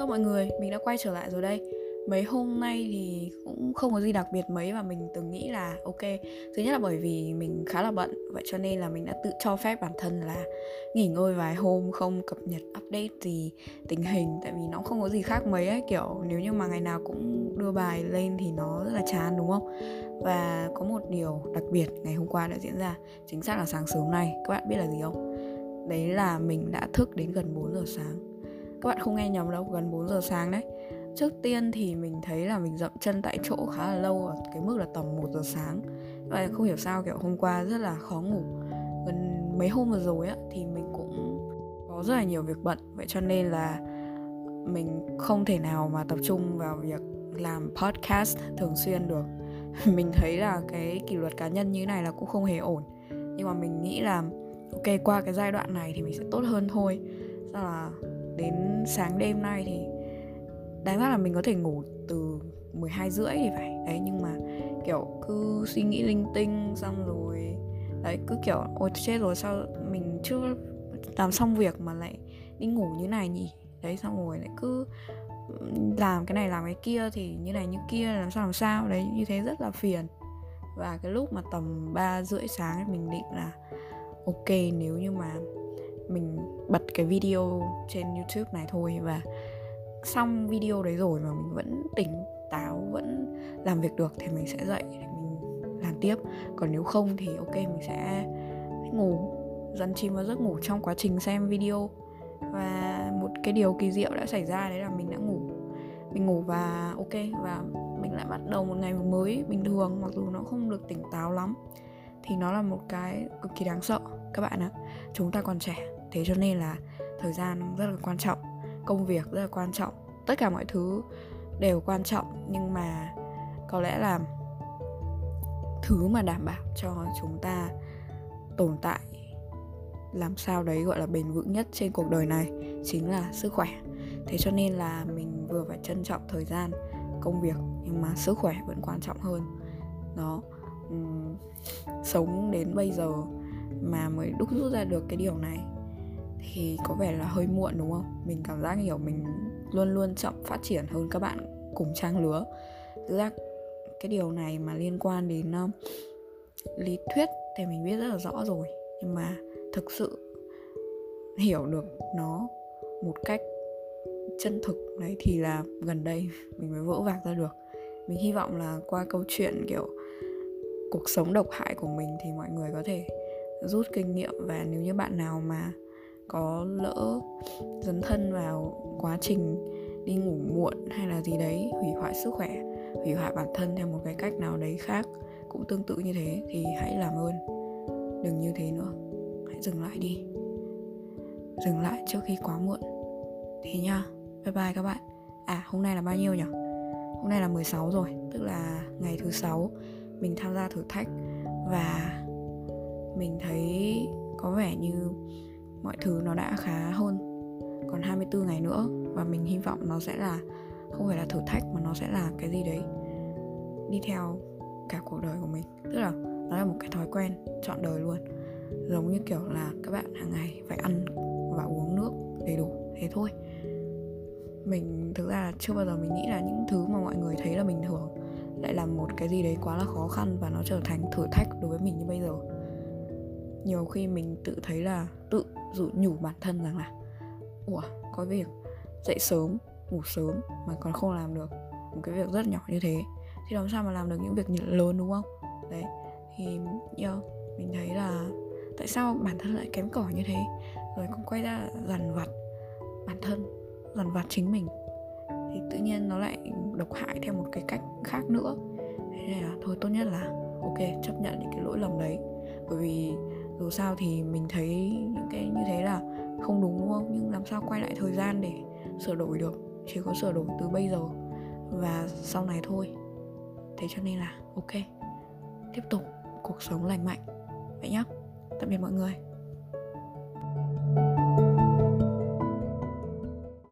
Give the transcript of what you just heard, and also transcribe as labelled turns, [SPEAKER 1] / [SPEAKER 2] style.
[SPEAKER 1] Hello mọi người, mình đã quay trở lại rồi đây. Mấy hôm nay thì cũng không có gì đặc biệt mấy và mình từng nghĩ là ok. Thứ nhất là bởi vì mình khá là bận Vậy cho nên là mình đã tự cho phép bản thân là nghỉ ngơi vài hôm không cập nhật update gì tình hình Tại vì nó không có gì khác mấy ấy. Kiểu nếu như mà ngày nào cũng đưa bài lên thì nó rất là chán đúng không? Và có một điều đặc biệt ngày hôm qua đã diễn ra Chính xác là sáng sớm nay. Các bạn biết là gì không? Đấy là mình đã thức đến gần 4 giờ sáng các bạn không nghe nhầm đâu, gần 4 giờ sáng đấy. Trước tiên thì mình thấy là mình dậm chân tại chỗ khá là lâu, ở cái mức là tầm 1 giờ sáng. Và không hiểu sao, kiểu, hôm qua rất là khó ngủ. Gần mấy hôm vừa rồi á, thì mình cũng có rất là nhiều việc bận. Vậy cho nên là mình không thể nào mà tập trung vào việc làm podcast thường xuyên được. Mình thấy là cái kỷ luật cá nhân như này là cũng không hề ổn. Nhưng mà mình nghĩ là, ok, qua cái giai đoạn này thì mình sẽ tốt hơn thôi. Sao là đến sáng đêm nay thì đáng ra là mình có thể ngủ từ 12 rưỡi thì phải. Đấy, nhưng mà, kiểu, cứ suy nghĩ linh tinh xong rồi, đấy, cứ kiểu, ôi, chết rồi, sao mình chưa làm xong việc mà lại đi ngủ như này nhỉ? Đấy, xong rồi lại cứ làm cái này, làm cái kia thì như này như kia, làm sao làm sao? Đấy, như thế rất là phiền. Và cái lúc mà tầm ba rưỡi sáng mình định là, ok, nếu như mà mình bật cái video trên youtube này thôi và xong video đấy rồi mà mình vẫn tỉnh táo, vẫn làm việc được thì mình sẽ dậy để mình làm tiếp. Còn nếu không thì ok, mình sẽ ngủ dần chìm vào giấc ngủ trong quá trình xem video. Và một cái điều kỳ diệu đã xảy ra đấy là mình đã ngủ. Mình ngủ và ok, và mình lại bắt đầu một ngày mới bình thường, mặc dù nó không được tỉnh táo lắm. Thì nó là một cái cực kỳ đáng sợ, các bạn ạ. Chúng ta còn trẻ thế cho nên là thời gian rất là quan trọng công việc rất là quan trọng tất cả mọi thứ đều quan trọng. Nhưng mà có lẽ là thứ mà đảm bảo cho chúng ta tồn tại làm sao đấy gọi là bền vững nhất trên cuộc đời này chính là sức khỏe. Thế cho nên là mình vừa phải trân trọng thời gian công việc nhưng mà sức khỏe vẫn quan trọng hơn. Đó um, sống đến bây giờ mà mới đúc rút ra được cái điều này thì có vẻ là hơi muộn đúng không? Mình cảm giác hiểu mình luôn luôn chậm phát triển hơn các bạn cùng trang lứa. Thực ra cái điều này mà liên quan đến uh, lý thuyết thì mình biết rất là rõ rồi. Nhưng mà thực sự hiểu được nó một cách chân thực đấy thì là gần đây mình mới vỡ vạc ra được. Mình hy vọng là qua câu chuyện kiểu cuộc sống độc hại của mình thì mọi người có thể rút kinh nghiệm. Và nếu như bạn nào mà có lỡ dấn thân vào quá trình đi ngủ muộn hay là gì đấy, hủy hoại sức khỏe, hủy hoại bản thân theo một cái cách nào đấy khác cũng tương tự như thế, thì hãy làm ơn đừng như thế nữa. Hãy dừng lại đi. Dừng lại trước khi quá muộn. Thế nha. Bye bye các bạn. À hôm nay là bao nhiêu nhỉ? Hôm nay là 16 rồi, tức là ngày thứ sáu mình tham gia thử thách và mình thấy có vẻ như mọi thứ nó đã khá hơn. Còn 24 ngày nữa và mình hy vọng nó sẽ là, không phải là thử thách mà nó sẽ là cái gì đấy đi theo cả cuộc đời của mình. Tức là nó là một cái thói quen chọn đời luôn. Giống như kiểu là các bạn hàng ngày phải ăn và uống nước đầy đủ, thế thôi. Mình, thực ra là chưa bao giờ mình nghĩ là những thứ mà mọi người thấy là bình thường lại là một cái gì đấy quá là khó khăn và nó trở thành thử thách đối với mình như bây giờ. Nhiều khi mình tự thấy là tự dụ nhủ bản thân rằng là ủa có việc dậy sớm ngủ sớm mà còn không làm được một cái việc rất nhỏ như thế. Thì làm sao mà làm được những việc lớn đúng không? Đấy thì yeah, mình thấy là tại sao bản thân lại kém cỏi như thế? Rồi cũng quay ra dằn vặt bản thân dằn vặt chính mình. Thì tự nhiên nó lại độc hại theo một cái cách khác nữa. Thế nên là thôi tốt nhất là ok chấp nhận những cái lỗi lầm đấy. Bởi vì dù sao thì mình thấy những cái như thế là không đúng đúng không? Nhưng làm sao quay lại thời gian để sửa đổi được? Chỉ có sửa đổi từ bây giờ và sau này thôi. Thế cho nên là ok. Tiếp tục cuộc sống lành mạnh. Vậy nhá. Tạm biệt mọi người.